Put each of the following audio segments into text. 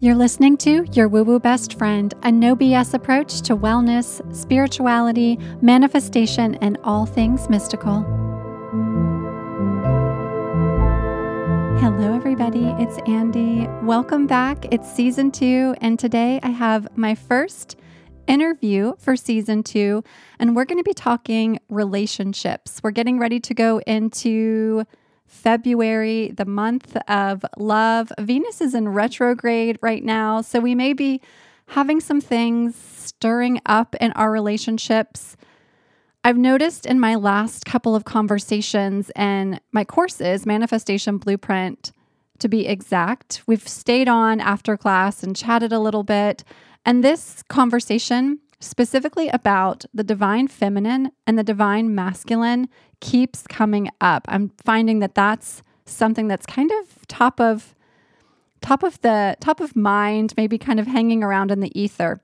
You're listening to Your Woo Woo Best Friend, a no BS approach to wellness, spirituality, manifestation, and all things mystical. Hello, everybody. It's Andy. Welcome back. It's season two, and today I have my first interview for season two, and we're going to be talking relationships. We're getting ready to go into February, the month of love. Venus is in retrograde right now, so we may be having some things stirring up in our relationships. I've noticed in my last couple of conversations and my courses, Manifestation Blueprint to be exact, we've stayed on after class and chatted a little bit. And this conversation specifically about the divine feminine and the divine masculine keeps coming up. I'm finding that that's something that's kind of top of top of the top of mind, maybe kind of hanging around in the ether.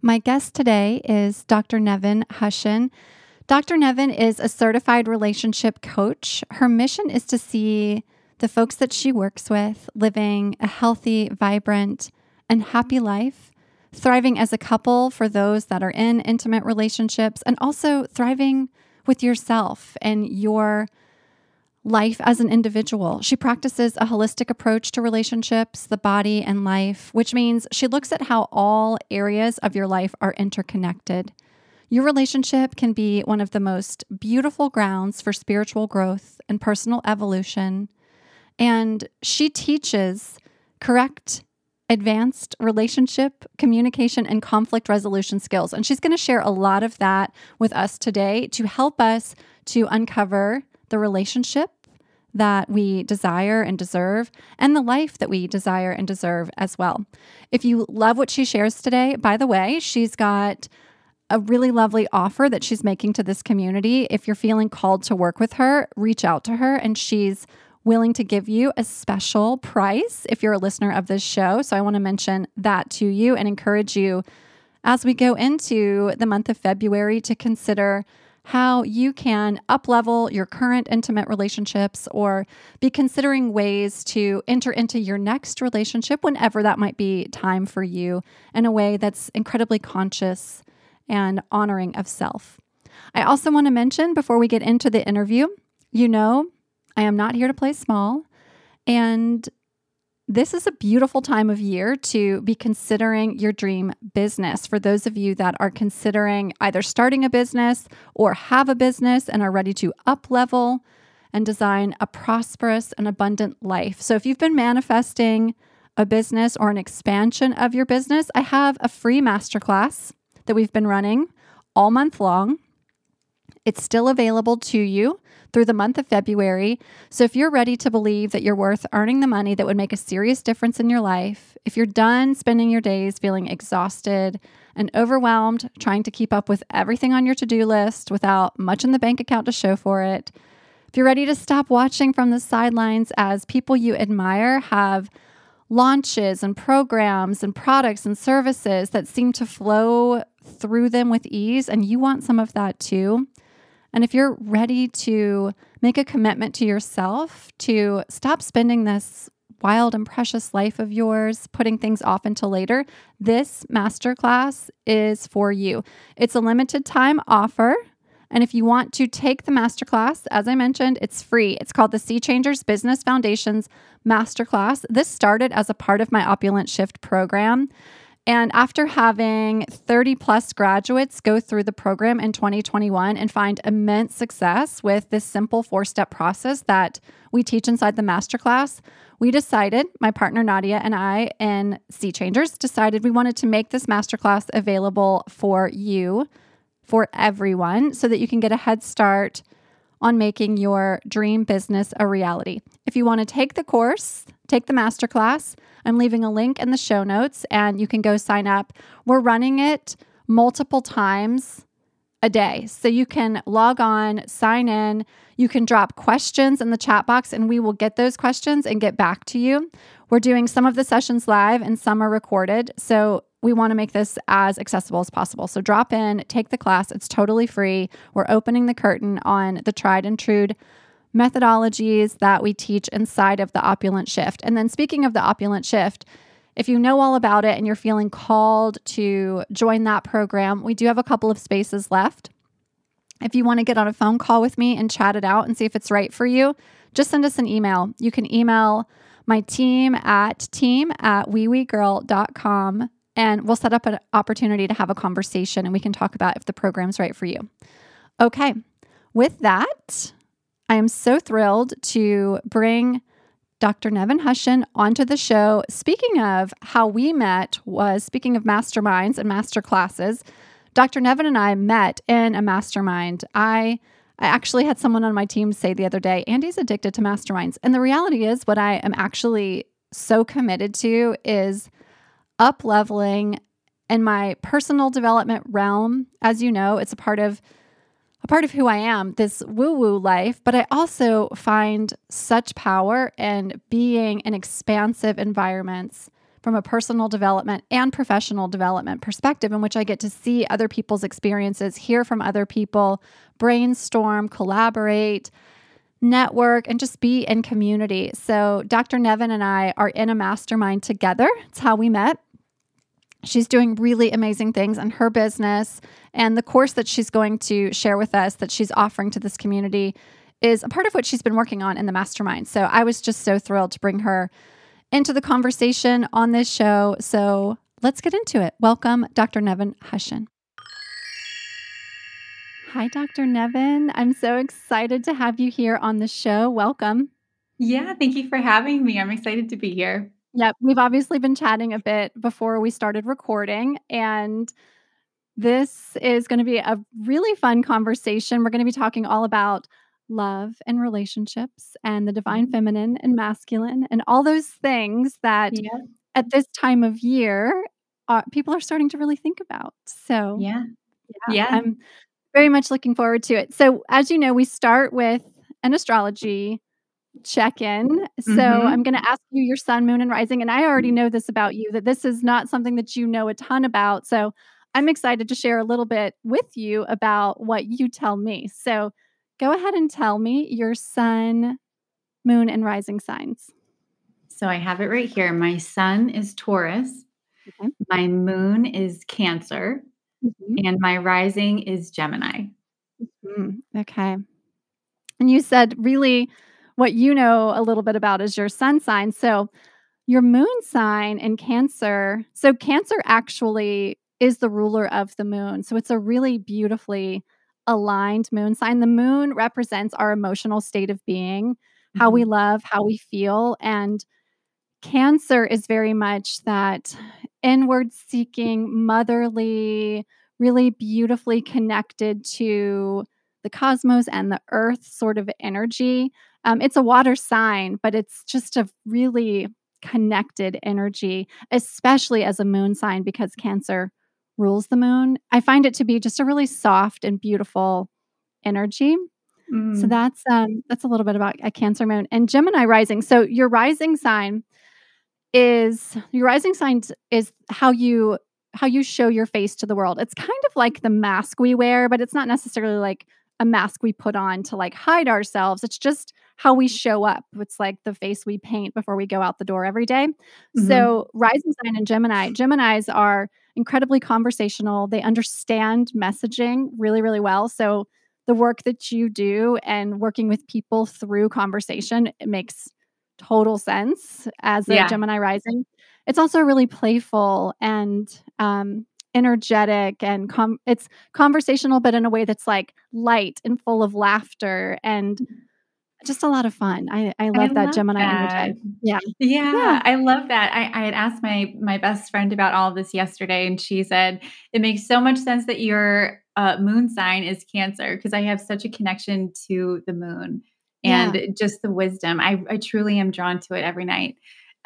My guest today is Dr. Nevin Hussion. Dr. Nevin is a certified relationship coach. Her mission is to see the folks that she works with living a healthy, vibrant, and happy life thriving as a couple for those that are in intimate relationships, and also thriving with yourself and your life as an individual. She practices a holistic approach to relationships, the body, and life, which means she looks at how all areas of your life are interconnected. Your relationship can be one of the most beautiful grounds for spiritual growth and personal evolution. And she teaches correct advanced relationship communication and conflict resolution skills. And she's going to share a lot of that with us today to help us to uncover the relationship that we desire and deserve, and the life that we desire and deserve as well. If you love what she shares today, by the way, she's got a really lovely offer that she's making to this community. If you're feeling called to work with her, reach out to her, and she's willing to give you a special price if you're a listener of this show. So I want to mention that to you and encourage you as we go into the month of February to consider how you can uplevel your current intimate relationships or be considering ways to enter into your next relationship whenever that might be time for you in a way that's incredibly conscious and honoring of self. I also want to mention before we get into the interview, you know, I am not here to play small. And this is a beautiful time of year to be considering your dream business. For those of you that are considering either starting a business or have a business and are ready to up level and design a prosperous and abundant life. So, if you've been manifesting a business or an expansion of your business, I have a free masterclass that we've been running all month long. It's still available to you through the month of February. So if you're ready to believe that you're worth earning the money that would make a serious difference in your life, if you're done spending your days feeling exhausted and overwhelmed, trying to keep up with everything on your to do list without much in the bank account to show for it, if you're ready to stop watching from the sidelines as people you admire have launches and programs and products and services that seem to flow through them with ease, and you want some of that too, and if you're ready to make a commitment to yourself to stop spending this wild and precious life of yours, putting things off until later, this masterclass is for you. It's a limited time offer. And if you want to take the masterclass, as I mentioned, it's free. It's called the Sea Changers Business Foundations Masterclass. This started as a part of my Opulent Shift program. And after having 30 plus graduates go through the program in 2021 and find immense success with this simple four step process that we teach inside the masterclass, we decided, my partner Nadia and I, and Sea Changers, decided we wanted to make this masterclass available for you, for everyone, so that you can get a head start on making your dream business a reality. If you want to take the course, take the masterclass, I'm leaving a link in the show notes and you can go sign up. We're running it multiple times a day. So you can log on, sign in, you can drop questions in the chat box, and we will get those questions and get back to you. We're doing some of the sessions live and some are recorded. So we want to make this as accessible as possible. So drop in, take the class. It's totally free. We're opening the curtain on the tried and true methodologies that we teach inside of the opulent shift. And then, speaking of the opulent shift, if you know all about it and you're feeling called to join that program, we do have a couple of spaces left. If you want to get on a phone call with me and chat it out and see if it's right for you, just send us an email. You can email my team at team at weewegirl.com and we'll set up an opportunity to have a conversation and we can talk about if the program's right for you. Okay, with that, I am so thrilled to bring Dr. Nevin Hussion onto the show. Speaking of how we met, was speaking of masterminds and master classes. Dr. Nevin and I met in a mastermind. I I actually had someone on my team say the other day, Andy's addicted to masterminds. And the reality is, what I am actually so committed to is up leveling in my personal development realm. As you know, it's a part of a part of who I am, this woo woo life, but I also find such power in being in expansive environments from a personal development and professional development perspective, in which I get to see other people's experiences, hear from other people, brainstorm, collaborate, network, and just be in community. So, Dr. Nevin and I are in a mastermind together. It's how we met. She's doing really amazing things in her business. And the course that she's going to share with us that she's offering to this community is a part of what she's been working on in the mastermind. So I was just so thrilled to bring her into the conversation on this show. So let's get into it. Welcome, Dr. Nevin Hussion. Hi, Dr. Nevin. I'm so excited to have you here on the show. Welcome. Yeah, thank you for having me. I'm excited to be here. Yeah, we've obviously been chatting a bit before we started recording, and this is going to be a really fun conversation. We're going to be talking all about love and relationships and the divine mm-hmm. feminine and masculine and all those things that yeah. at this time of year uh, people are starting to really think about. So, yeah. yeah. Yeah. I'm very much looking forward to it. So, as you know, we start with an astrology check in. So mm-hmm. I'm going to ask you your sun, moon, and rising. And I already know this about you that this is not something that you know a ton about. So I'm excited to share a little bit with you about what you tell me. So go ahead and tell me your sun, moon, and rising signs. So I have it right here. My sun is Taurus, okay. my moon is Cancer, mm-hmm. and my rising is Gemini. Mm-hmm. Okay. And you said really what you know a little bit about is your sun sign. So, your moon sign in Cancer. So, Cancer actually is the ruler of the moon. So, it's a really beautifully aligned moon sign. The moon represents our emotional state of being, mm-hmm. how we mm-hmm. love, how we feel. And Cancer is very much that inward seeking, motherly, really beautifully connected to the cosmos and the earth sort of energy. Um, it's a water sign, but it's just a really connected energy, especially as a moon sign because Cancer rules the moon. I find it to be just a really soft and beautiful energy. Mm. So that's um that's a little bit about a Cancer moon and Gemini rising. So your rising sign is your rising sign is how you how you show your face to the world. It's kind of like the mask we wear, but it's not necessarily like a mask we put on to like hide ourselves. It's just how we show up. It's like the face we paint before we go out the door every day. Mm-hmm. So, rising sign and Gemini, Geminis are incredibly conversational. They understand messaging really, really well. So, the work that you do and working with people through conversation it makes total sense as a yeah. Gemini rising. It's also really playful and um, energetic and com- it's conversational, but in a way that's like light and full of laughter and just a lot of fun. I, I love I that love Gemini that. energy. Yeah. yeah. yeah. I love that. I, I had asked my my best friend about all this yesterday, and she said it makes so much sense that your uh, moon sign is Cancer because I have such a connection to the moon and yeah. just the wisdom. I, I truly am drawn to it every night.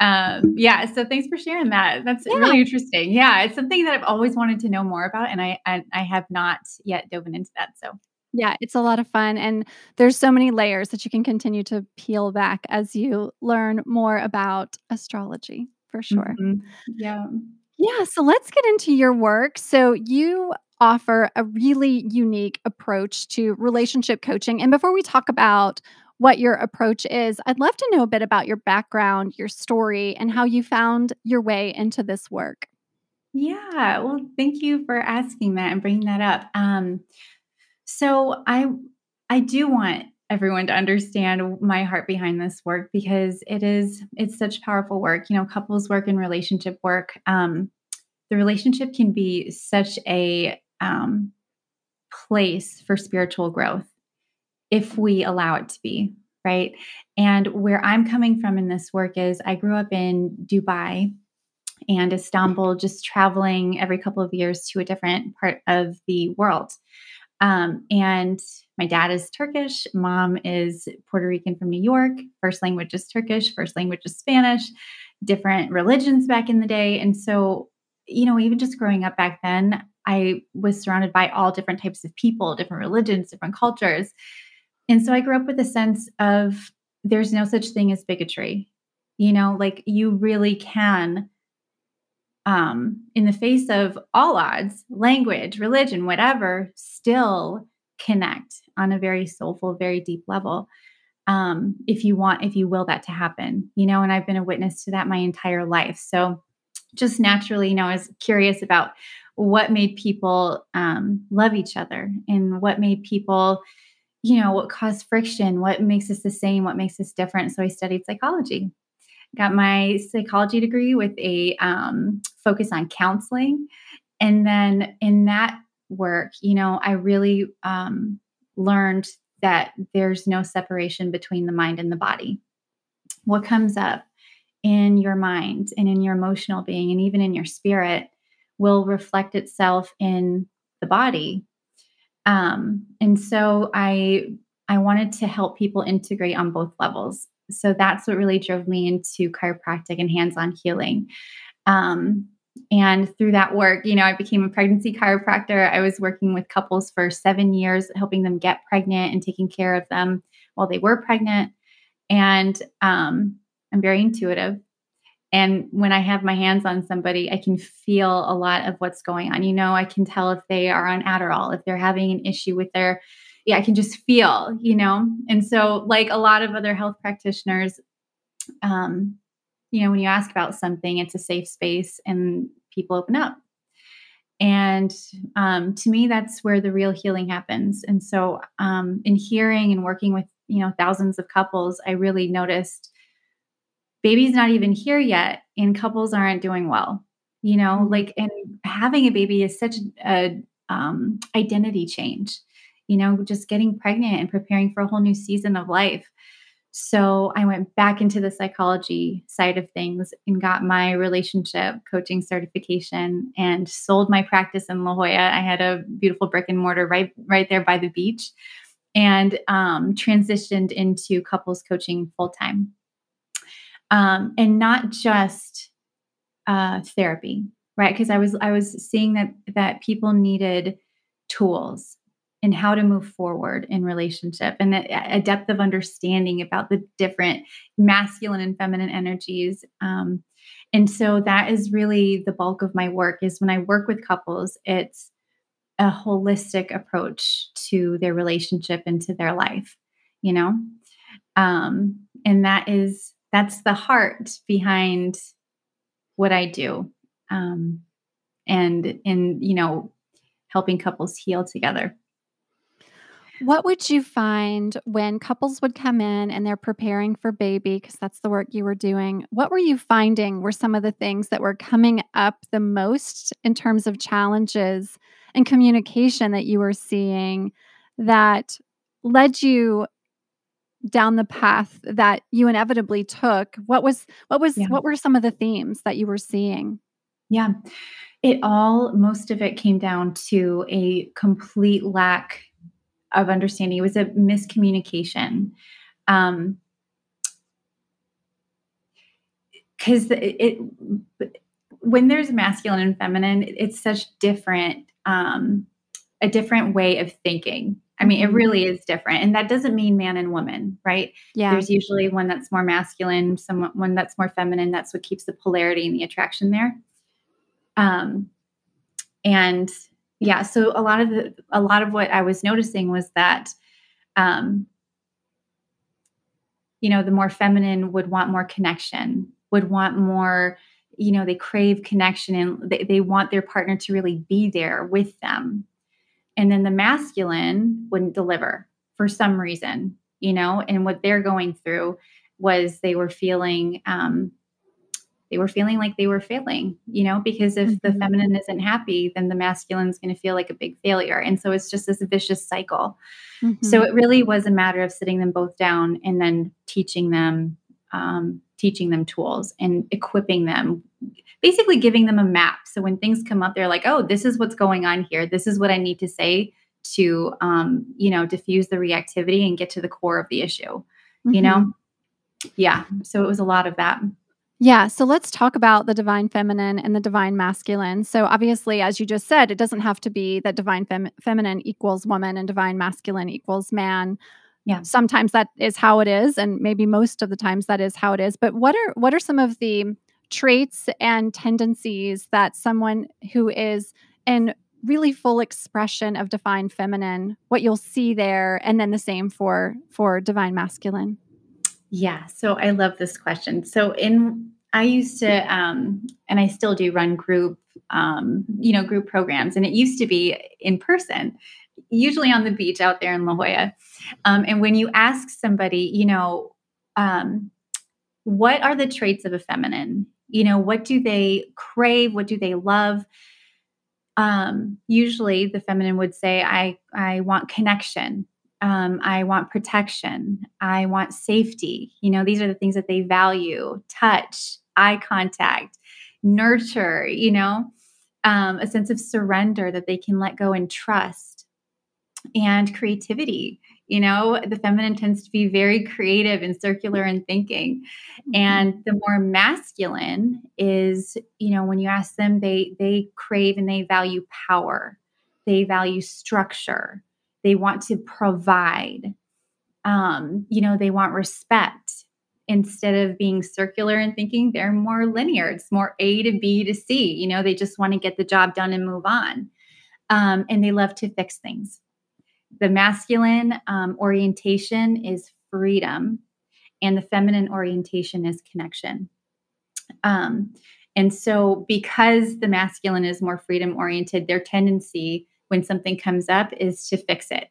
Um, yeah, so thanks for sharing that. That's yeah. really interesting. Yeah, it's something that I've always wanted to know more about, and I, I I have not yet dove into that. So yeah, it's a lot of fun. And there's so many layers that you can continue to peel back as you learn more about astrology for sure. Mm-hmm. Yeah. Yeah. So let's get into your work. So you offer a really unique approach to relationship coaching. And before we talk about what your approach is. I'd love to know a bit about your background, your story, and how you found your way into this work. Yeah, well, thank you for asking that and bringing that up. Um, so I I do want everyone to understand my heart behind this work because it is it's such powerful work. You know, couples work and relationship work. Um, the relationship can be such a um, place for spiritual growth if we allow it to be, right? And where I'm coming from in this work is I grew up in Dubai and Istanbul, just traveling every couple of years to a different part of the world. Um, and my dad is Turkish, mom is Puerto Rican from New York. First language is Turkish, first language is Spanish, different religions back in the day. And so, you know, even just growing up back then, I was surrounded by all different types of people, different religions, different cultures. And so I grew up with a sense of there's no such thing as bigotry. You know, like you really can, um, in the face of all odds, language, religion, whatever, still connect on a very soulful, very deep level. Um, if you want, if you will that to happen, you know, and I've been a witness to that my entire life. So just naturally, you know, I was curious about what made people um, love each other and what made people, you know, what caused friction, what makes us the same, what makes us different. So I studied psychology. Got my psychology degree with a um, focus on counseling. And then in that work, you know, I really um, learned that there's no separation between the mind and the body. What comes up in your mind and in your emotional being and even in your spirit will reflect itself in the body. Um, and so I I wanted to help people integrate on both levels. So that's what really drove me into chiropractic and hands-on healing. Um, and through that work, you know, I became a pregnancy chiropractor. I was working with couples for seven years, helping them get pregnant and taking care of them while they were pregnant. And um, I'm very intuitive. And when I have my hands on somebody, I can feel a lot of what's going on. You know, I can tell if they are on Adderall, if they're having an issue with their, yeah, I can just feel, you know. And so, like a lot of other health practitioners, um, you know, when you ask about something, it's a safe space and people open up. And um, to me, that's where the real healing happens. And so, um, in hearing and working with, you know, thousands of couples, I really noticed baby's not even here yet and couples aren't doing well you know mm-hmm. like and having a baby is such a um, identity change you know just getting pregnant and preparing for a whole new season of life. So i went back into the psychology side of things and got my relationship coaching certification and sold my practice in la jolla. I had a beautiful brick and mortar right right there by the beach and um, transitioned into couples coaching full time um, and not just uh, therapy, right? Because I was I was seeing that that people needed tools and how to move forward in relationship and a, depth of understanding about the different masculine and feminine energies. Um, and so that is really the bulk of my work is when I work with couples, it's a holistic approach to their relationship and to their life, you know? Um, and that is that's the heart behind what I do. Um, and in, you know, helping couples heal together. What would you find when couples would come in and they're preparing for baby? Because that's the work you were doing. What were you finding were some of the things that were coming up the most in terms of challenges and communication that you were seeing that led you down the path that you inevitably took what was what was yeah. what were some of the themes that you were seeing? Yeah. It all most of it came down to a complete lack of understanding. It was a miscommunication. Um because it, it when there's masculine and feminine it's such different um a different way of thinking I mean, it mm-hmm. really is different. And that doesn't mean man and woman, right? Yeah. There's usually one that's more masculine, some one that's more feminine. That's what keeps the polarity and the attraction there. Um, and yeah, so a lot of the a lot of what I was noticing was that um you know, the more feminine would want more connection, would want more, you know, they crave connection and they, they want their partner to really be there with them. And then the masculine wouldn't deliver for some reason, you know, and what they're going through was they were feeling um, they were feeling like they were failing, you know, because if mm-hmm. the feminine isn't happy, then the masculine is going to feel like a big failure. And so it's just this vicious cycle. Mm-hmm. So it really was a matter of sitting them both down and then teaching them, um, teaching them tools and equipping them, basically giving them a map. So when things come up, they're like, oh, this is what's going on here. This is what I need to say to, um, you know, diffuse the reactivity and get to the core of the issue, mm-hmm. you know? Mm-hmm. Yeah. So it was a lot of that. Yeah, so let's talk about the divine feminine and the divine masculine. So, obviously, as you just said, it doesn't have to be that divine fem- feminine equals woman and divine masculine equals man. Yeah. Sometimes that is how it is and maybe most of the times that is how it is. But what are what are some of the traits and tendencies that someone who is in really full expression of divine feminine, what you'll see there and then the same for for divine masculine? Yeah, so I love this question. So in I used to um, and I still do run group um, you know group programs and it used to be in person usually on the beach out there in La Jolla. Um, and when you ask somebody, you know, um, what are the traits of a feminine? You know, what do they crave? What do they love? Um, usually the feminine would say, I, I want connection. Um, I want protection. I want safety. You know, these are the things that they value touch, eye contact, nurture, you know, um, a sense of surrender that they can let go and trust, and creativity. You know, the feminine tends to be very creative and circular in thinking. Mm-hmm. And the more masculine is, you know, when you ask them, they they crave and they value power. They value structure they want to provide um, you know they want respect instead of being circular and thinking they're more linear it's more a to b to c you know they just want to get the job done and move on um, and they love to fix things the masculine um, orientation is freedom and the feminine orientation is connection um, and so because the masculine is more freedom oriented their tendency when something comes up is to fix it.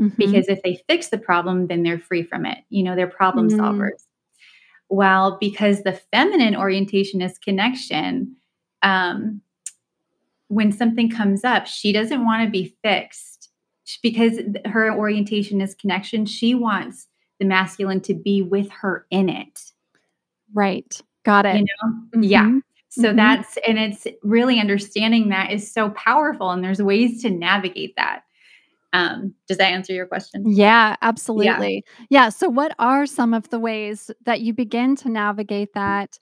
Mm-hmm. Because if they fix the problem, then they're free from it. You know, they're problem mm-hmm. solvers. Well, because the feminine orientation is connection, um, when something comes up, she doesn't want to be fixed because her orientation is connection. She wants the masculine to be with her in it. Right. Got it. You know? Mm-hmm. Yeah. So mm-hmm. that's, and it's really understanding that is so powerful. And there's ways to navigate that. Um, does that answer your question? Yeah, absolutely. Yeah. yeah. So, what are some of the ways that you begin to navigate that?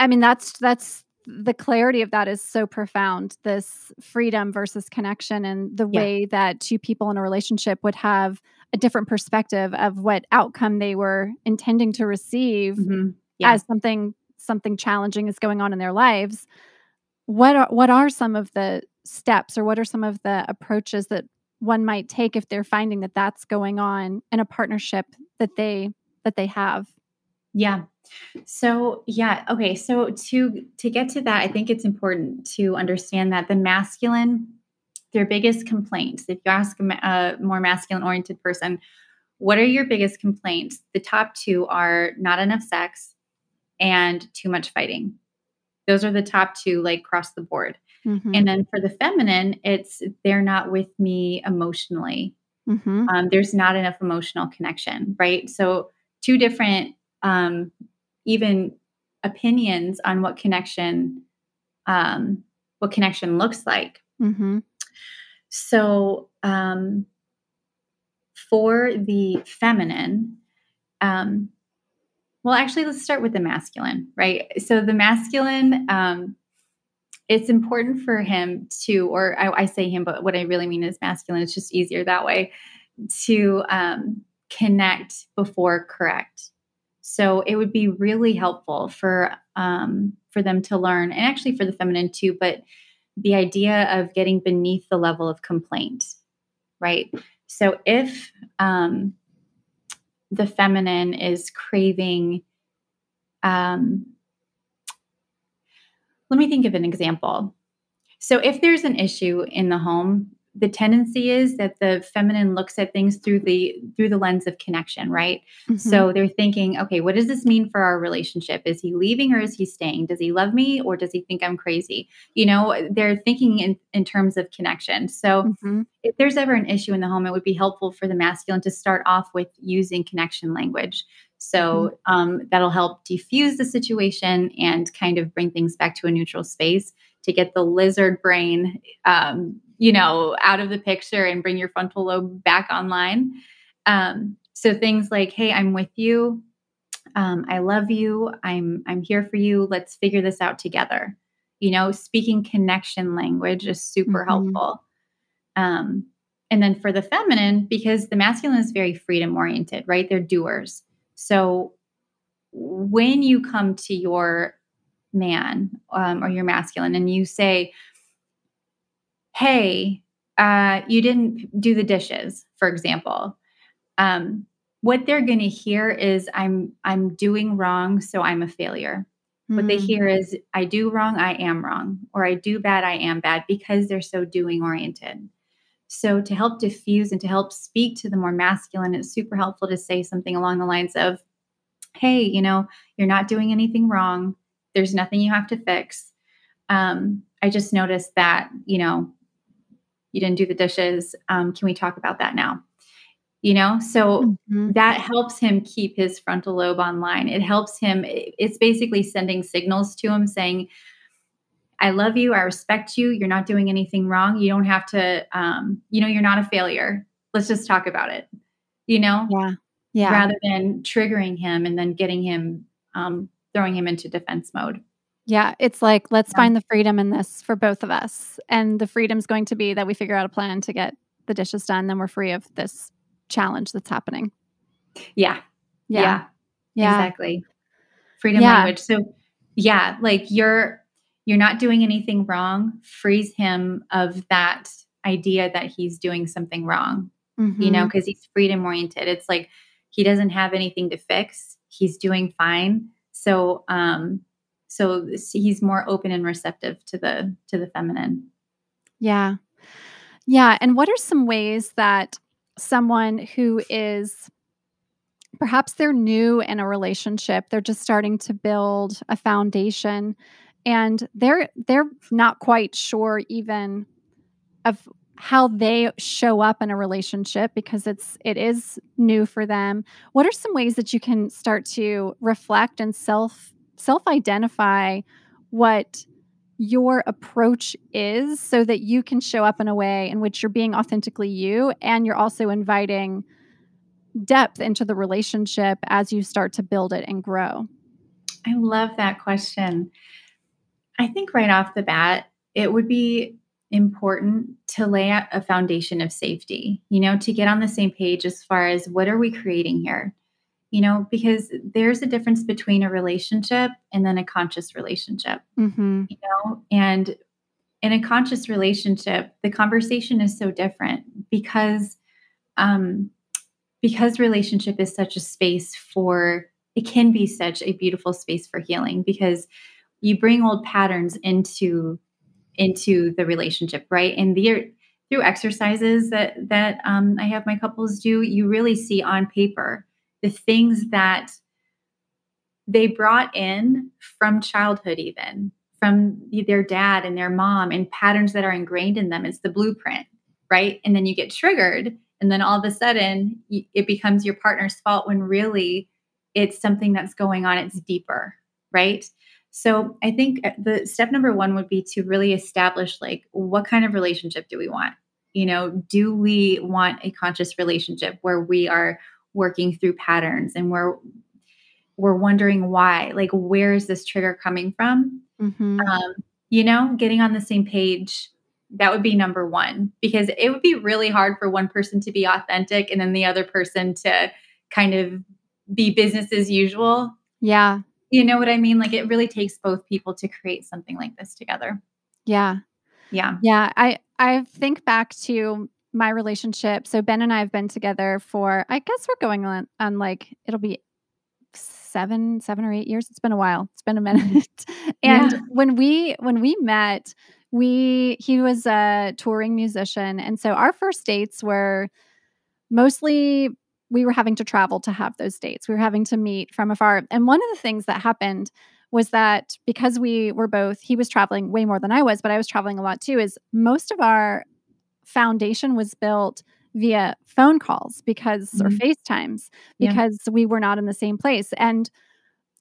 I mean, that's, that's, the clarity of that is so profound this freedom versus connection and the yeah. way that two people in a relationship would have a different perspective of what outcome they were intending to receive mm-hmm. yeah. as something something challenging is going on in their lives what are what are some of the steps or what are some of the approaches that one might take if they're finding that that's going on in a partnership that they that they have yeah so yeah okay so to to get to that i think it's important to understand that the masculine their biggest complaints if you ask a more masculine oriented person what are your biggest complaints the top two are not enough sex and too much fighting. Those are the top two, like across the board. Mm-hmm. And then for the feminine, it's they're not with me emotionally. Mm-hmm. Um, there's not enough emotional connection, right? So, two different, um, even opinions on what connection, um, what connection looks like. Mm-hmm. So, um, for the feminine, um, well, actually, let's start with the masculine, right? So the masculine, um, it's important for him to, or I, I, say him, but what I really mean is masculine. It's just easier that way to um, connect before correct. So it would be really helpful for um, for them to learn, and actually for the feminine too. But the idea of getting beneath the level of complaint, right? So if um, the feminine is craving um let me think of an example so if there's an issue in the home the tendency is that the feminine looks at things through the through the lens of connection right mm-hmm. so they're thinking okay what does this mean for our relationship is he leaving or is he staying does he love me or does he think i'm crazy you know they're thinking in, in terms of connection so mm-hmm. if there's ever an issue in the home it would be helpful for the masculine to start off with using connection language so mm-hmm. um, that'll help diffuse the situation and kind of bring things back to a neutral space to get the lizard brain um, you know, out of the picture and bring your frontal lobe back online. Um, so things like, hey, I'm with you. Um, I love you. I'm I'm here for you. Let's figure this out together. You know, speaking connection language is super mm-hmm. helpful. Um, and then for the feminine, because the masculine is very freedom oriented, right? They're doers. So when you come to your man um, or your masculine and you say, hey, uh, you didn't do the dishes, for example. Um, what they're going to hear is I'm I'm doing wrong, so I'm a failure. Mm. What they hmm. hear is I do wrong, I am wrong, or I do bad, I am bad because they're so doing oriented. So to help diffuse and to help speak to the more masculine, it's super helpful to say something along the lines of, "Hey, you know, you're not doing anything wrong. There's nothing you have to fix. Um, I just noticed that, you know, you didn't do the dishes. Um, can we talk about that now? You know, so mm-hmm. that helps him keep his frontal lobe online. It helps him, it's basically sending signals to him saying, I love you. I respect you. You're not doing anything wrong. You don't have to, um, you know, you're not a failure. Let's just talk about it, you know? Yeah. Yeah. Rather than triggering him and then getting him, um, throwing him into defense mode. Yeah, it's like let's yeah. find the freedom in this for both of us. And the freedom's going to be that we figure out a plan to get the dishes done, then we're free of this challenge that's happening. Yeah. Yeah. Yeah. Exactly. Freedom yeah. language. So yeah, like you're you're not doing anything wrong. Frees him of that idea that he's doing something wrong. Mm-hmm. You know, because mm-hmm. he's freedom oriented. It's like he doesn't have anything to fix. He's doing fine. So um so he's more open and receptive to the to the feminine. Yeah. Yeah and what are some ways that someone who is perhaps they're new in a relationship they're just starting to build a foundation and they're they're not quite sure even of how they show up in a relationship because it's it is new for them. What are some ways that you can start to reflect and self self identify what your approach is so that you can show up in a way in which you're being authentically you and you're also inviting depth into the relationship as you start to build it and grow? I love that question. I think right off the bat, it would be important to lay out a foundation of safety, you know, to get on the same page as far as what are we creating here? You know, because there's a difference between a relationship and then a conscious relationship, mm-hmm. you know, and in a conscious relationship, the conversation is so different because, um, because relationship is such a space for, it can be such a beautiful space for healing because you bring old patterns into, into the relationship, right? And the, through exercises that that um, I have my couples do, you really see on paper the things that they brought in from childhood, even from their dad and their mom, and patterns that are ingrained in them. It's the blueprint, right? And then you get triggered, and then all of a sudden it becomes your partner's fault when really it's something that's going on, it's deeper, right? So I think uh, the step number one would be to really establish like what kind of relationship do we want? You know, do we want a conscious relationship where we are working through patterns and we're we're wondering why like where is this trigger coming from? Mm-hmm. um, you know getting on the same page that would be number one because it would be really hard for one person to be authentic and then the other person to kind of be business as usual. Yeah. You know what i mean? Like it really takes both people to create something like this together. Yeah. Yeah. Yeah i i think back to my relationship. So Ben and I have been together for I guess we're going on on like it'll be seven seven or eight years. It's been a while. It's been a mm-hmm. minute. and yeah. when we when we met, we he was a touring musician, and so our first dates were mostly we were having to travel to have those dates. We were having to meet from afar. And one of the things that happened was that because we were both, he was traveling way more than I was, but I was traveling a lot too, is most of our foundation was built via phone calls because mm-hmm. or FaceTimes because yeah. we were not in the same place. And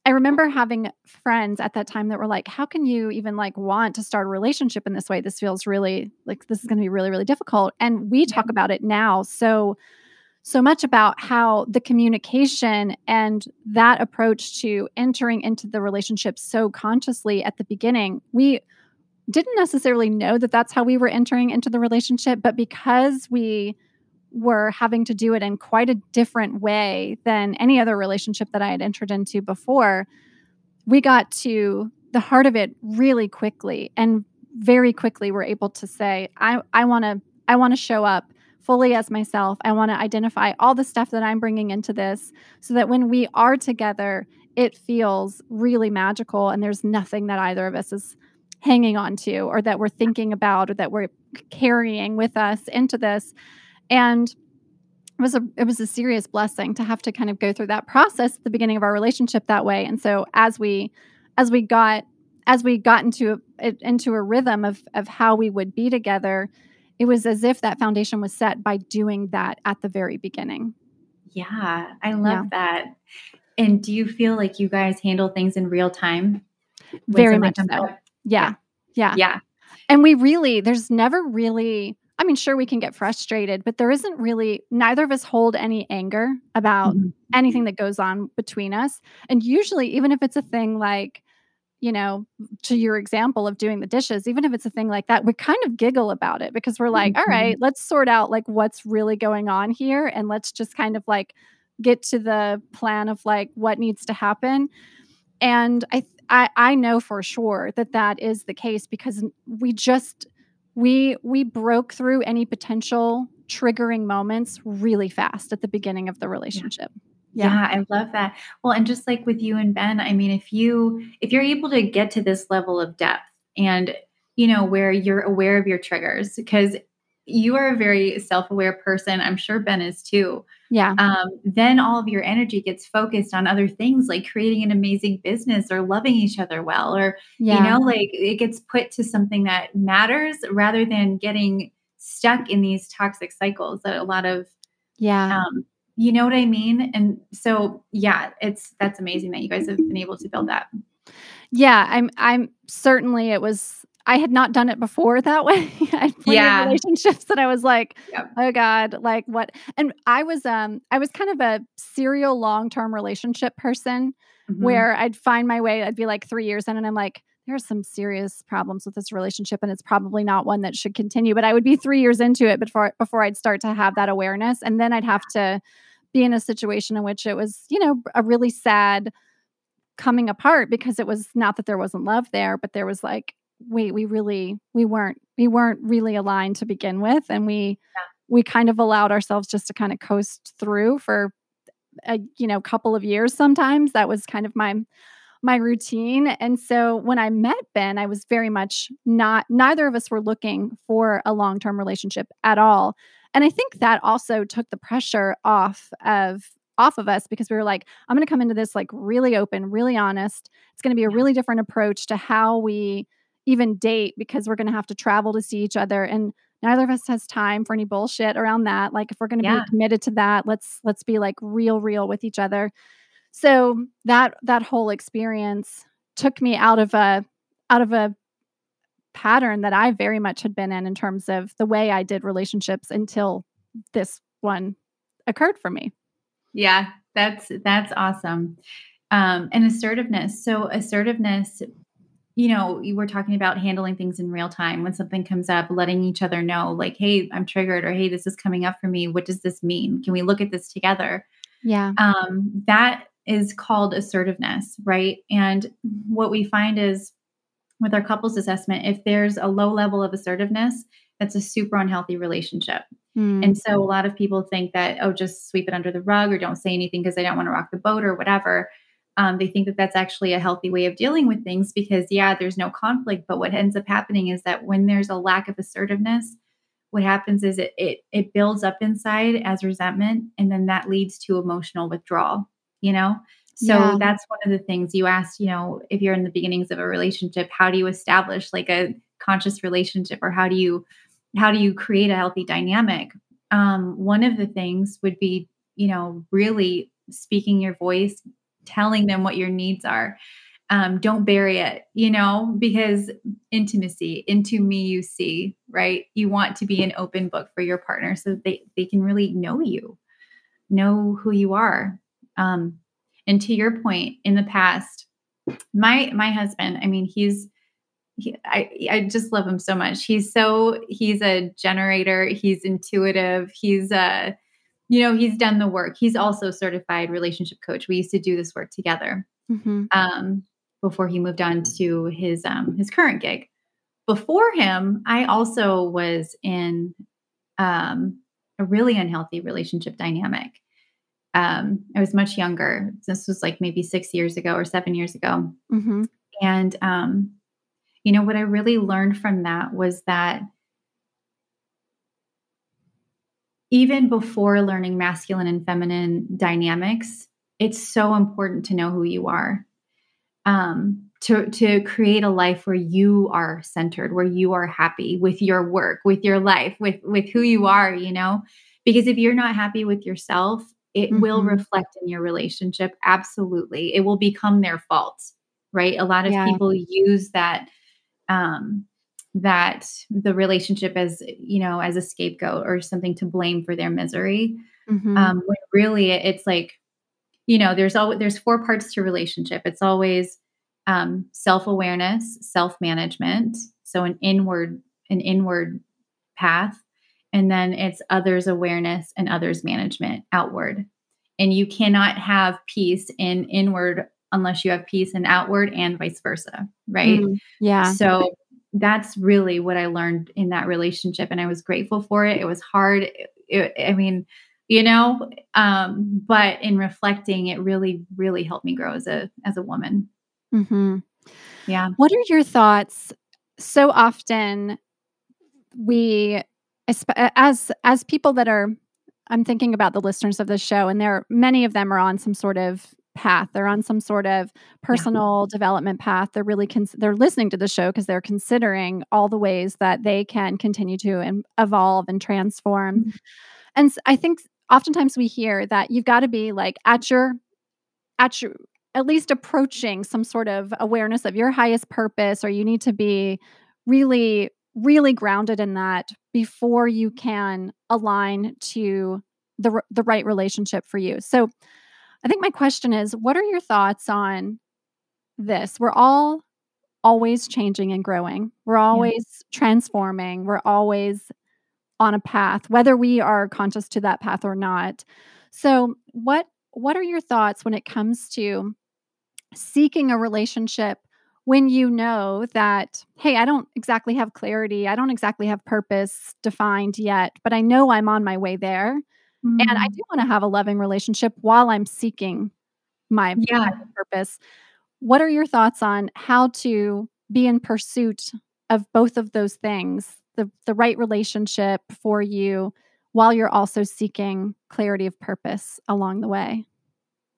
I remember having friends at that time that were like, how can you even like want to start a relationship in this way? This feels really like this is going to be really, really difficult. And we talk yeah. about it now. So, so much about how the communication and that approach to entering into the relationship so consciously at the beginning, we didn't necessarily know that that's how we were entering into the relationship, but because we were having to do it in quite a different way than any other relationship that I had entered into before, we got to the heart of it really quickly and very quickly we're able to say, I, I want to I want to show up fully as myself. I want to identify all the stuff that I'm bringing into this so that when we are together, it feels really magical and there's nothing that either of us is hanging on to or that we're thinking about or that we're carrying with us into this. And it was a it was a serious blessing to have to kind of go through that process at the beginning of our relationship that way. And so as we as we got as we got into a, into a rhythm of of how we would be together it was as if that foundation was set by doing that at the very beginning. Yeah i love yeah. that. And do you feel like you guys handle things in real time? Very much so yeah. Yeah. Yeah. And we really, there's never really, I mean, sure, we can get frustrated, but there isn't really, neither of us hold any anger about mm-hmm. anything that goes on between us. And usually, even if it's a thing like, you know, to your example of doing the dishes, even if it's a thing like that, we kind of giggle about it because we're like, mm-hmm. All right, let's sort out like what's really going on here and let's just kind of like get to the plan of like what needs to happen. And I I, I know for sure that that is the case because we just we we broke through any potential triggering moments really fast at the beginning of the relationship. Yeah. yeah. I love that. Well, and just like with you and Ben, I mean, if you if you're able to get to this level of depth and you know where you're aware of your triggers because you are a very self-aware person i'm sure ben is too yeah. Um, then all of your energy gets focused on other things like creating an amazing business or loving each other well or yeah. you know like it gets put to something that matters rather than getting stuck in these toxic cycles that a lot of yeah. um, you know what i mean? And so yeah it's that's amazing that you guys have been able to build that. Yeah i'm i'm certainly it was I had not done it before that way. I had yeah. relationships that I was like, yep. oh God, like what? And I was um I was kind of a serial long-term relationship person mm-hmm. where I'd find my way, I'd be like three years in and I'm like, there's some serious problems with this relationship and it's probably not one that should continue. But I would be three years into it before before I'd start to have that awareness. And then I'd have to be in a situation in which it was, you know, a really sad coming apart because it was not that there wasn't love there, but there was like wait we really we weren't we weren't really aligned to begin with and we yeah. we kind of allowed ourselves just to kind of coast through for a you know couple of years sometimes. That was kind of my my routine. And so when i met ben i was very much not neither of us were looking for a long-term relationship at all. And i think that also took the pressure off of off of us because we were like i'm going to come into this like really open really honest. It's going to be a really different approach to how we even date because we're going to have to travel to see each other and neither of us has time for any bullshit around that like if we're going to yeah. be committed to that let's let's be like real real with each other so that that whole experience took me out of a out of a pattern that I very much had been in in terms of the way I did relationships until this one occurred for me. Yeah, that's that's awesome. Um, and assertiveness. So assertiveness you know, you were talking about handling things in real time when something comes up, letting each other know, like, hey, I'm triggered, or hey, this is coming up for me. What does this mean? Can we look at this together? Yeah. Um, that is called assertiveness, right? And what we find is with our couples assessment, if there's a low level of assertiveness, that's a super unhealthy relationship. Mm. And so a lot of people think that, oh, just sweep it under the rug or don't say anything because they don't want to rock the boat or whatever. Um, they think that that's actually a healthy way of dealing with things because, yeah, there's no conflict. But what ends up happening is that when there's a lack of assertiveness, what happens is it, it it builds up inside as resentment, and then that leads to emotional withdrawal. You know, so yeah. that's one of the things you asked. You know, if you're in the beginnings of a relationship, how do you establish like a conscious relationship, or how do you how do you create a healthy dynamic? Um, one of the things would be, you know, really speaking your voice, telling them what your needs are. Um, don't bury it, you know, because intimacy, into me you see, right? You want to be an open book for your partner so they, they can really know you, know who you are. Um, and to your point, in the past, my my husband, I mean, he's he, I I just love him so much. He's so he's a generator. He's intuitive. He's a you know he's done the work. He's also certified relationship coach. We used to do this work together mm-hmm. um, before he moved on to his um, his current gig. Before him, I also was in um, a really unhealthy relationship dynamic. Um, I was much younger. This was like maybe six years ago or seven years ago. Mm-hmm. And um, you know, what I really learned from that was that even before learning masculine and feminine dynamics, it's so important to know who you are. Um, to to create a life where you are centered, where you are happy with your work, with your life, with with who you are, you know? Because if you're not happy with yourself, it mm-hmm. will reflect in your relationship absolutely. It will become their fault, right? A lot of yeah. people use that um, that the relationship as you know as a scapegoat or something to blame for their misery mm-hmm. um, when really it's like you know there's always there's four parts to relationship it's always um, self-awareness self-management so an inward an inward path and then it's others awareness and others management outward and you cannot have peace in inward unless you have peace in outward and vice versa. Right. Mm, yeah. So that's really what I learned in that relationship. And I was grateful for it. It was hard. It, it, I mean, you know, um, but in reflecting, it really, really helped me grow as a, as a woman. Mm-hmm. Yeah. What are your thoughts? So often we, as, as people that are I'm thinking about the listeners of this show, and there many of them are on some sort of path they're on some sort of personal yeah. development path they're really cons- they're listening to the show because they're considering all the ways that they can continue to evolve and transform mm-hmm. and i think oftentimes we hear that you've got to be like at your at your at least approaching some sort of awareness of your highest purpose or you need to be really really grounded in that before you can align to the the right relationship for you so I think my question is what are your thoughts on this? We're all always changing and growing. We're always yeah. transforming. We're always on a path whether we are conscious to that path or not. So, what what are your thoughts when it comes to seeking a relationship when you know that hey, I don't exactly have clarity, I don't exactly have purpose defined yet, but I know I'm on my way there. Mm. And I mm. do want to have a loving relationship while I'm seeking my, yeah. purpose. What are your thoughts on how to be in pursuit of both of those things, the the right relationship for you while you're also seeking clarity of purpose along the way?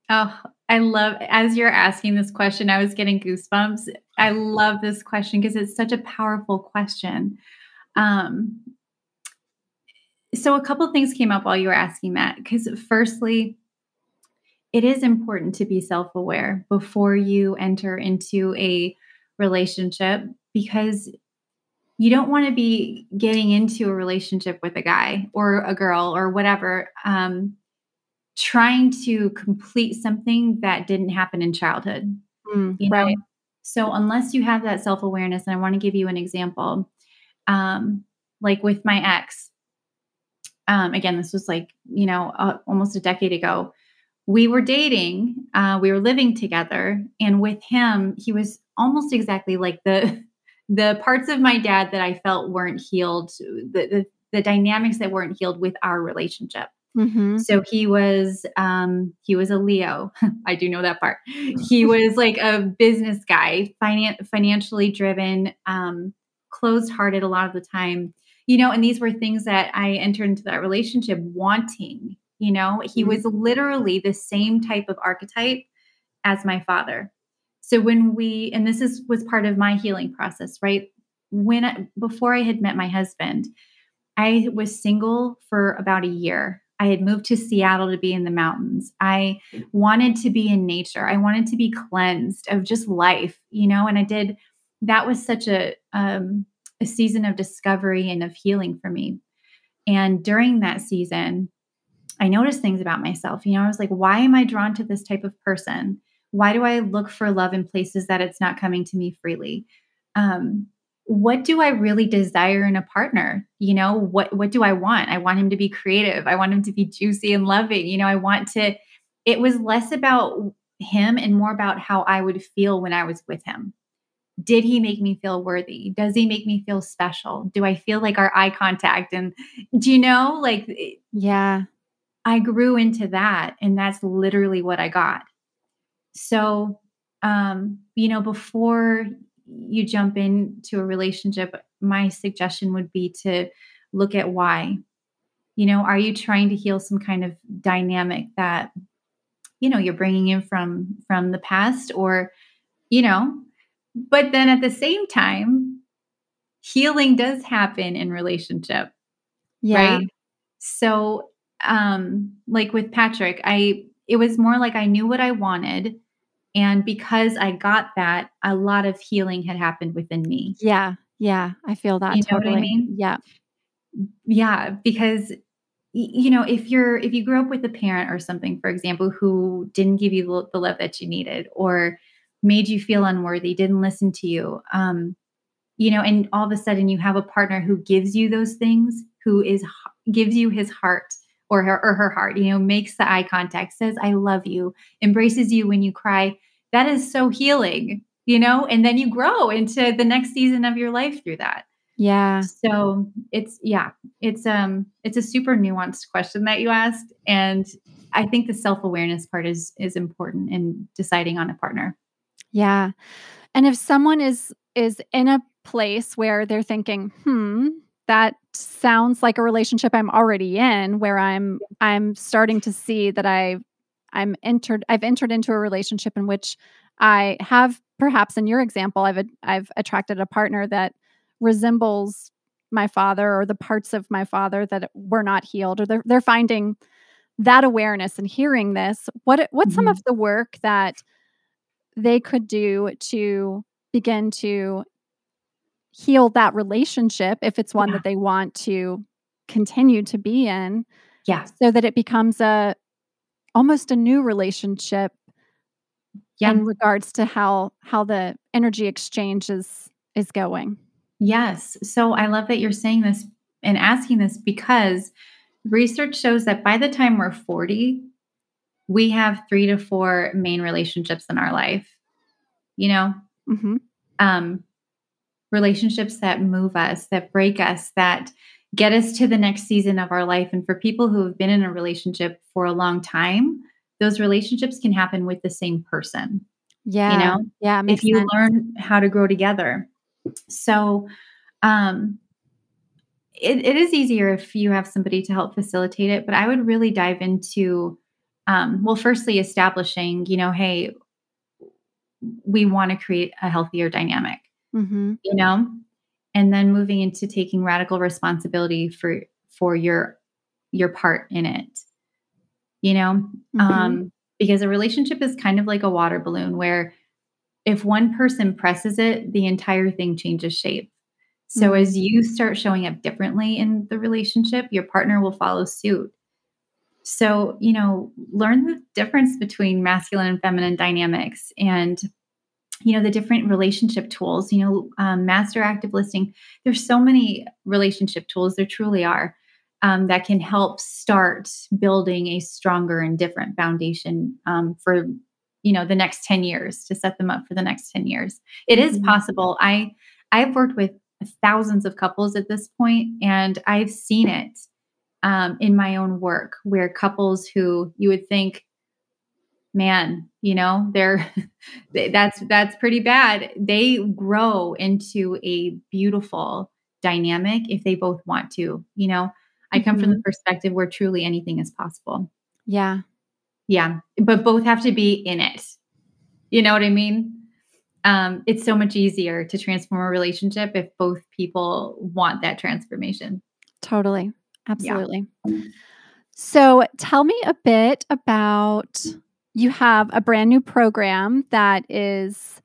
Oh, I love as you're asking this question, I was getting goosebumps. I love this question because it's such a powerful question. Um, so a couple of things came up while you were asking that because firstly it is important to be self-aware before you enter into a relationship because you don't want to be getting into a relationship with a guy or a girl or whatever um, trying to complete something that didn't happen in childhood mm, you know? right so unless you have that self-awareness and i want to give you an example um, like with my ex um, again, this was like, you know, uh, almost a decade ago. We were dating, uh, we were living together, and with him, he was almost exactly like the the parts of my dad that I felt weren't healed, the, the the dynamics that weren't healed with our relationship. Mm-hmm. So he was um he was a Leo. I do know that part. He was like a business guy, finan- financially driven, um closed-hearted a lot of the time. You know, and these were things that I entered into that relationship wanting, you know. He Mhm. was literally the same type of archetype as my father. So when we and this is was part of my healing process, right? When I, before I had met my husband, I was single for about a year. I had moved to Seattle to be in the mountains. I wanted to be in nature. I wanted to be cleansed of just life, you know, and I did that was such a um a season of discovery and of healing for me. And during that season, I noticed things about myself. You know, I was like, why am I drawn to this type of person? Why do I look for love in places that it's not coming to me freely? Um, what do I really desire in a partner? You know, what what do I want? I want him to be creative. I want him to be juicy and loving. You know, I want to it was less about him and more about how I would feel when I was with him. Did he make me feel worthy? Does he make me feel special? Do I feel like our eye contact and do you know like Yeah. I grew into that and that's literally what I got. So, um, you know, before you jump into a relationship, my suggestion would be to look at why. You know, are you trying to heal some kind of dynamic that you know you're bringing in from from the past or you know, but then at the same time healing does happen in relationship Yeah. right so um like with patrick i it was more like i knew what i wanted and because i got that a lot of healing had happened within me Yeah. Yeah. I feel that You know what I totally. mean? Yeah. yeah because you know if you're if you grew up with a parent or something for example who didn't give you the love that you needed or made you feel unworthy didn't listen to you um you know and all of a sudden you have a partner who gives you those things who is gives you his heart or her or her heart you know makes the eye contact says i love you embraces you when you cry. That is so healing you know and then you grow into the next season of your life through that. Yeah. so it's yeah it's um it's a super nuanced question that you asked and i think the self-awareness part is is important in deciding on a partner Yeah. And if someone is is in a place where they're thinking, "Hmm, that sounds like a relationship I'm already in where I'm I'm starting to see that I I'm entered I've entered into a relationship in which I have perhaps in your example I've I've attracted a partner that resembles my father or the parts of my father that were not healed or they're they're finding that awareness and hearing this what what's some Mhm. of the work that they could do to begin to heal that relationship if it's one Yeah. that they want to continue to be in yeah so that it becomes a almost a new relationship yeah in regards to how how the energy exchange is is going Yes. So I love that you're saying this and asking this because research shows that by the time we're 40, we have three to four main relationships in our life. You know, hmm um, relationships that move us, that break us, that get us to the next season of our life. And for people who have been in a relationship for a long time, those relationships can happen with the same person yeah You know, yeah if you sense. learn how to grow together. So, um, it, it is easier if you have somebody to help facilitate it, but I would really dive into, um, well, firstly, establishing, you know, hey, we want to create a healthier dynamic, Mhm. you know, and then moving into taking radical responsibility for for your your part in it, you know, Mhm. um, because a relationship is kind of like a water balloon where if one person presses it, the entire thing changes shape. So Mhm. as you start showing up differently in the relationship, your partner will follow suit. So, you know, learn the difference between masculine and feminine dynamics and you know the different relationship tools you know um, master active listening. There's so many relationship tools there truly are um, that can help start building a stronger and different foundation um, for you know the next 10 years to set them up for the next 10 years. It is Mhm. possible. I i've worked with thousands of couples at this point, and I've seen it um, in my own work where couples who you would think, man, you know, they're that's that's pretty bad. They grow into a beautiful dynamic if they both want to. You know, I come mm-hmm. from the mm-hmm. perspective where truly anything is possible. Yeah. Yeah. But both have to be in it. You know what I mean? Um, it's so much easier to transform a relationship if both people want that transformation. Totally. Absolutely. Yeah. So tell me a bit about you have a brand new program that is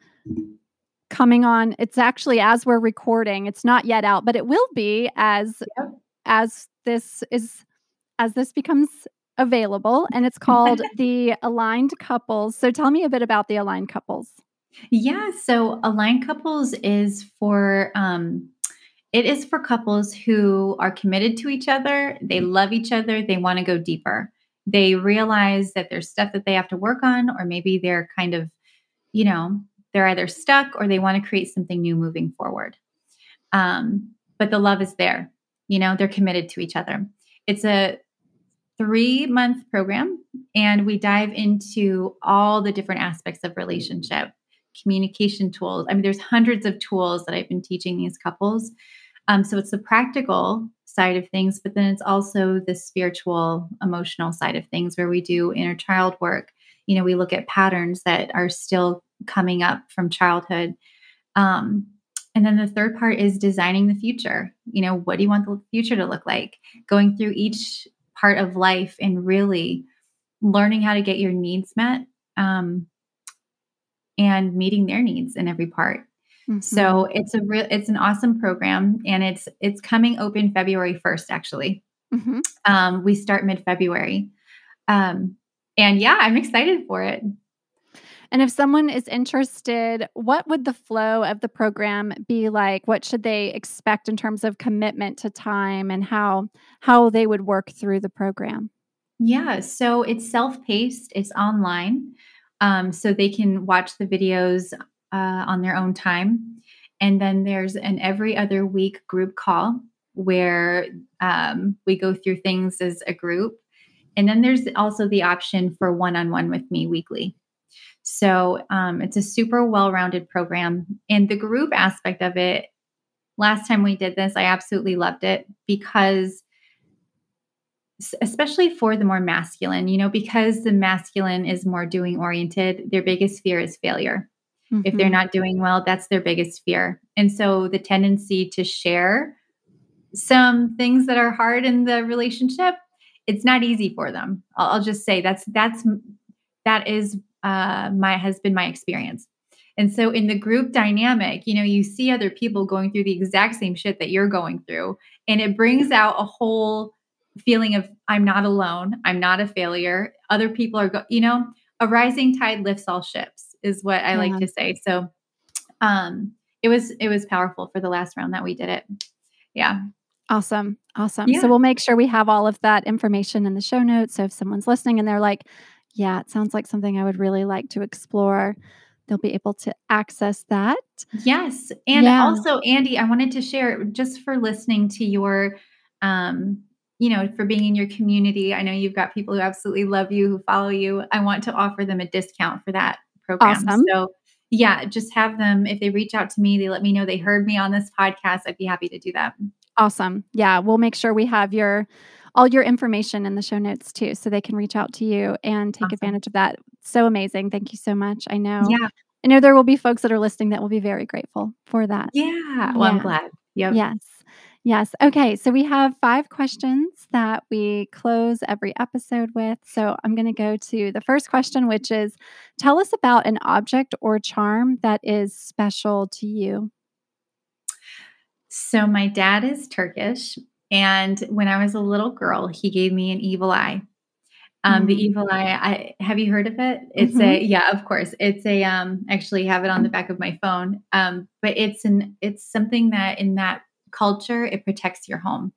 coming on. It's actually as we're recording, it's not yet out, but it will be as yep. as this is as this becomes available and it's called the Aligned Couples. So tell me a bit about the Aligned Couples. Yeah, so Aligned Couples is for um it is for couples who are committed to each other, they love each other, they want to go deeper. They realize that there's stuff that they have to work on or maybe they're kind of, you know, they're either stuck or they want to create something new moving forward. Um, but the love is there. You know, they're committed to each other. It's a three month program, and we dive into all the different aspects of relationship, communication tools. I mean, there's hundreds of tools that I've been teaching these couples. Um, so it's the practical side of things, but then it's also the spiritual, emotional side of things where we do inner child work. You know, we look at patterns that are still coming up from childhood. Um, and then the third part is designing the future. You know, what do you want the future to look like? Going through each part of life and really learning how to get your needs met um, and meeting their needs in every part. Mm-hmm. So it's a real, it's an awesome program, and it's it's coming open February first. Actually, mm-hmm. um, we start mid February, um, and yeah, I'm excited for it. And if someone is interested, what would the flow of the program be like? What should they expect in terms of commitment to time and how how they would work through the program? Yeah, so it's self-paced, it's online. Um, so they can watch the videos uh, on their own time. And then there's an every other week group call where um, we go through things as a group. And then there's also the option for one on one with me weekly. So um, it's a super well rounded program. And the group aspect of it, last time we did this, I absolutely loved it because, especially for the more masculine, you know, because the masculine is more doing oriented, their biggest fear is failure. Mm-hmm. If they're mm-hmm. not doing well, that's their biggest fear. And so the tendency to share some things that are hard in the relationship, it's not easy for them. I'll, I'll just say that's that's that is uh, my has been my experience. And so in the group dynamic, you know, you see other people going through the exact same shit that you're going through, and it brings out a whole feeling of I'm not alone, I'm not a failure. Other people are, go- you know, a rising tide lifts all ships is what I yeah. like to say. So, um, it was it was powerful for the last round that we did it. Yeah. Awesome. Awesome. Yeah. So we'll make sure we have all of that information in the show notes. So if someone's listening and they're like, yeah, it sounds like something I would really like to explore. They'll be able to access that. Yes. And yeah. also, Andy, I wanted to share just for listening to your, um, you know, for being in your community. I know you've got people who absolutely love you, who follow you. I want to offer them a discount for that program. Awesome. So, yeah, just have them, if they reach out to me, they let me know they heard me on this podcast, I'd be happy to do that. Awesome. Yeah, we'll make sure we have your all your information in the show notes too, so they can reach out to you and take awesome. advantage of that. So amazing. Thank you so much. I know. Yeah. I know there will be folks that are listening that will be very grateful for that. Yeah. Well, yeah. I'm glad. Yep. Yes. Yes. Okay. So we have five questions that we close every episode with. So I'm going to go to the first question, which is tell us about an object or charm that is special to you. So my dad is Turkish, and when I was a little girl, he gave me an evil eye. Um, mm-hmm. The mm. evil eye. I have you heard of it? It's mm-hmm. a yeah, of course. It's a um. Actually, have it on the back of my phone. Um, but it's an it's something that in that culture it protects your home.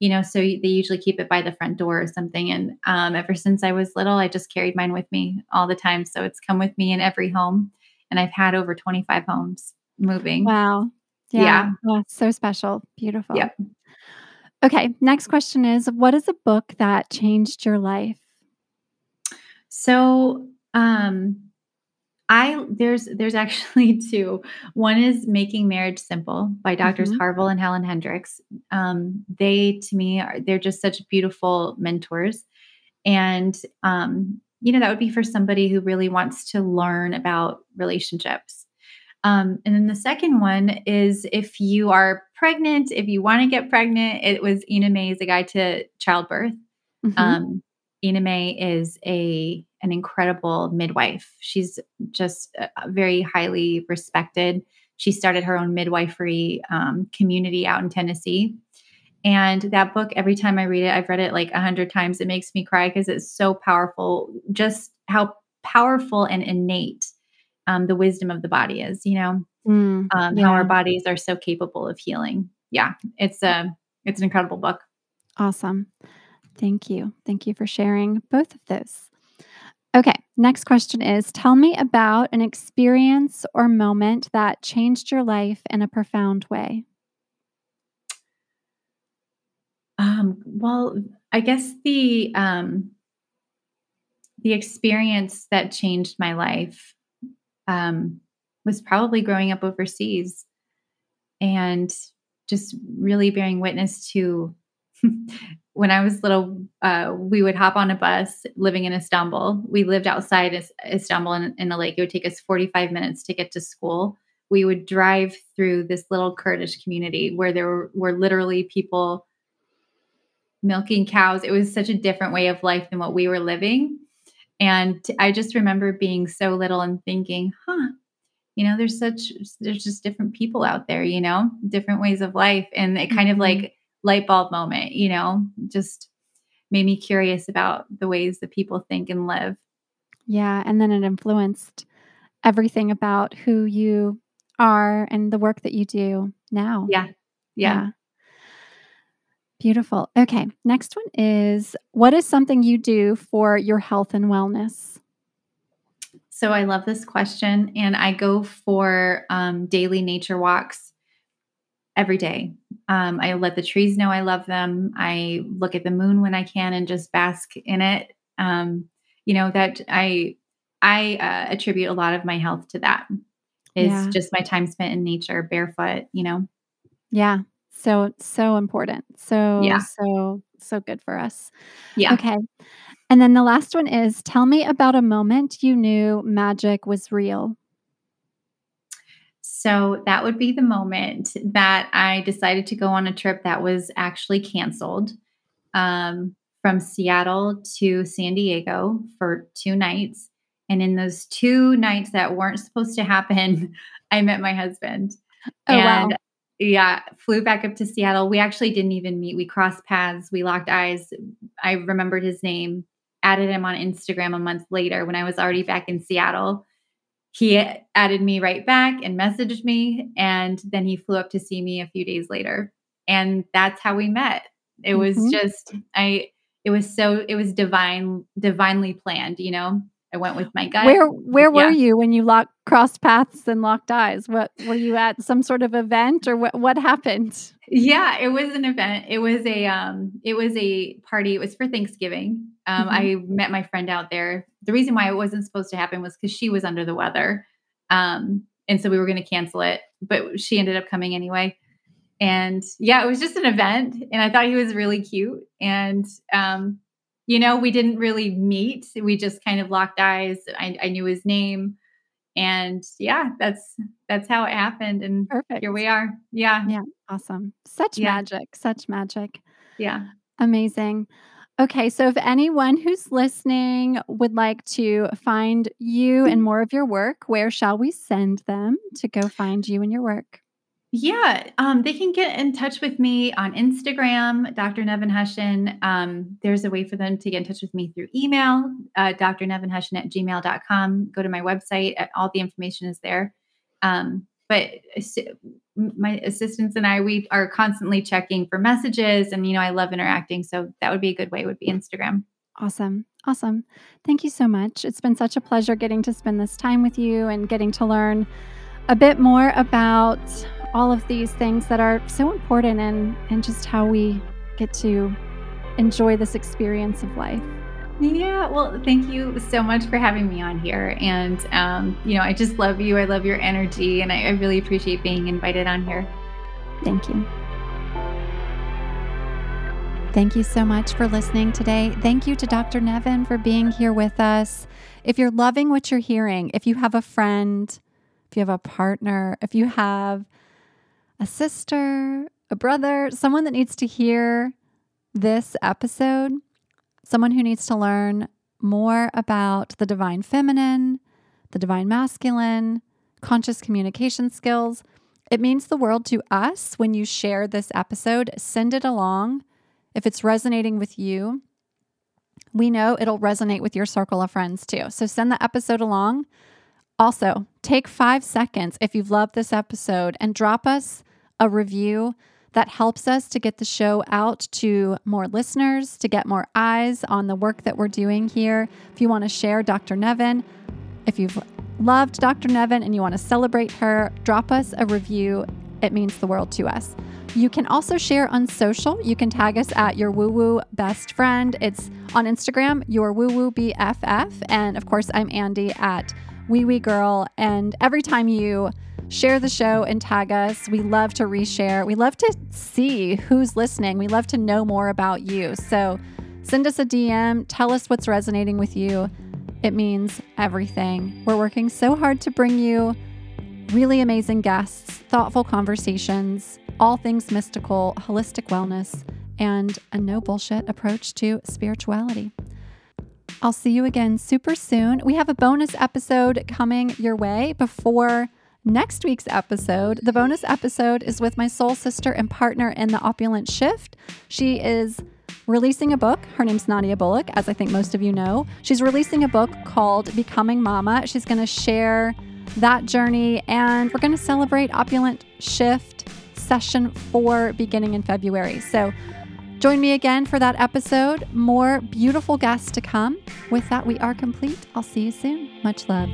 You know, so they usually keep it by the front door or something. And um, ever since I was little, I just carried mine with me all the time. So it's come with me in every home, and I've had over twenty five homes moving. Wow. Yeah. yeah. Oh, so special. Beautiful. Yep. Okay. Next question is What is a book that changed your life? So, um, I there's there's actually two. One is Making Marriage Simple by Doctors mm-hmm. Harville and Helen Hendrix. Um, they to me are they're just such beautiful mentors, and um, you know that would be for somebody who really wants to learn about relationships. Um, and then the second one is if you are pregnant, if you want to get pregnant, it was Ina May's A Guide to Childbirth. Mm-hmm. Um, Ina May is a an incredible midwife. She's just very highly respected. She started her own midwifery um, community out in Tennessee. And that book, every time I read it, I've read it like a hundred times. It makes me cry because it's so powerful. Just how powerful and innate um, the wisdom of the body is. You know, mm, um, yeah. how our bodies are so capable of healing. Yeah, it's a it's an incredible book. Awesome. Thank you. Thank you for sharing both of those. Okay, next question is Tell me about an experience or moment that changed your life in a profound way. Um, well, I guess the um, the experience that changed my life um, was probably growing up overseas and just really bearing witness to when I was little, uh, we would hop on a bus living in Istanbul. We lived outside Istanbul in, in a lake. It would take us 45 minutes to get to school. We would drive through this little Kurdish community where there were, were literally people milking cows. It was such a different way of life than what we were living. And I just remember being so little and thinking, huh, you know, there's such, there's just different people out there, you know, different ways of life. And it kind mm-hmm. of like light bulb moment, you know, just made me curious about the ways that people think and live. Yeah. And then it influenced everything about who you are and the work that you do now. Yeah. Yeah. yeah. Beautiful. Okay. Next one is what is something you do for your health and wellness? So I love this question. And I go for um, daily nature walks every day. Um, I let the trees know I love them. I look at the moon when I can and just bask in it. Um, you know that I I uh, attribute a lot of my health to that. Is yeah. just my time spent in nature, barefoot. You know. Yeah. So so important. So yeah. So so good for us. Yeah. Okay. And then the last one is tell me about a moment you knew magic was real. So that would be the moment that I decided to go on a trip that was actually canceled um, from Seattle to San Diego for two nights. And in those two nights that weren't supposed to happen, I met my husband. Oh, and wow. yeah, flew back up to Seattle. We actually didn't even meet. We crossed paths, we locked eyes. I remembered his name, added him on Instagram a month later when I was already back in Seattle he added me right back and messaged me. And then he flew up to see me a few days later. And that's how we met. It mm-hmm. was just, I, it was so, it was divine, divinely planned, you know? I went with my gut. Where where yeah. were you when you locked crossed paths and locked eyes? What were you at some sort of event or what what happened? Yeah, it was an event. It was a um it was a party. It was for Thanksgiving. Um mm-hmm. I met my friend out there. The reason why it wasn't supposed to happen was cuz she was under the weather. Um and so we were going to cancel it, but she ended up coming anyway. And yeah, it was just an event and I thought he was really cute and um you know, we didn't really meet. We just kind of locked eyes. I, I knew his name. And yeah, that's that's how it happened. And Perfect. here we are. Yeah. Yeah. Awesome. Such yeah. magic. Such magic. Yeah. Amazing. Okay, so if anyone who's listening would like to find you and more of your work, where shall we send them to go find you and your work? Yeah, um, they can get in touch with me on Instagram, Dr. Nevin Hussion. Um, there's a way for them to get in touch with me through email, uh, drnevinhussion at gmail.com. Go to my website, all the information is there. Um, but my assistants and I, we are constantly checking for messages, and you know, I love interacting. So that would be a good way. Would be Instagram. Awesome. Awesome. Thank you so much. It's been such a pleasure getting to spend this time with you and getting to learn a bit more about all of these things that are so important and and just how we get to enjoy this experience of life. Yeah, well, thank you so much for having me on here. And, um, you know, I just love you. I love your energy, and I, I really appreciate being invited on here. Thank you. Thank you so much for listening today. Thank you to Dr. Nevin for being here with us. If you're loving what you're hearing, if you have a friend, if you have a partner, if you have a sister, a brother, someone that needs to hear this episode, someone who needs to learn more about the divine feminine, the divine masculine, conscious communication skills, it means the world to us when you share this episode. Send it along if it's resonating with you, we know it'll resonate with your circle of friends too. So send the episode along. Also, take five seconds if you've loved this episode and drop us a review that helps us to get the show out to more listeners, to get more eyes on the work that we're doing here. If you want to share Dr. Nevin, if you've loved Dr. Nevin and you want to celebrate her, drop us a review. It means the world to us. You can also share on social. You can tag us at your woo woo best friend. It's on Instagram, your woo woo BFF. And of course, I'm Andy at wee wee girl. And every time you share the show and tag us, we love to reshare. We love to see who's listening. We love to know more about you. So send us a DM, tell us what's resonating with you. It means everything. We're working so hard to bring you really amazing guests, thoughtful conversations, all things mystical, holistic wellness, and a no bullshit approach to spirituality. I'll see you again super soon. We have a bonus episode coming your way before next week's episode. The bonus episode is with my soul sister and partner in the opulent shift. She is releasing a book. Her name's Nadia Bullock, as I think most of you know. She's releasing a book called Becoming Mama. She's going to share that journey and we're going to celebrate opulent shift session four beginning in February. So join me again for that episode. More beautiful guests to come. With that, we are complete. I'll see you soon. Much love.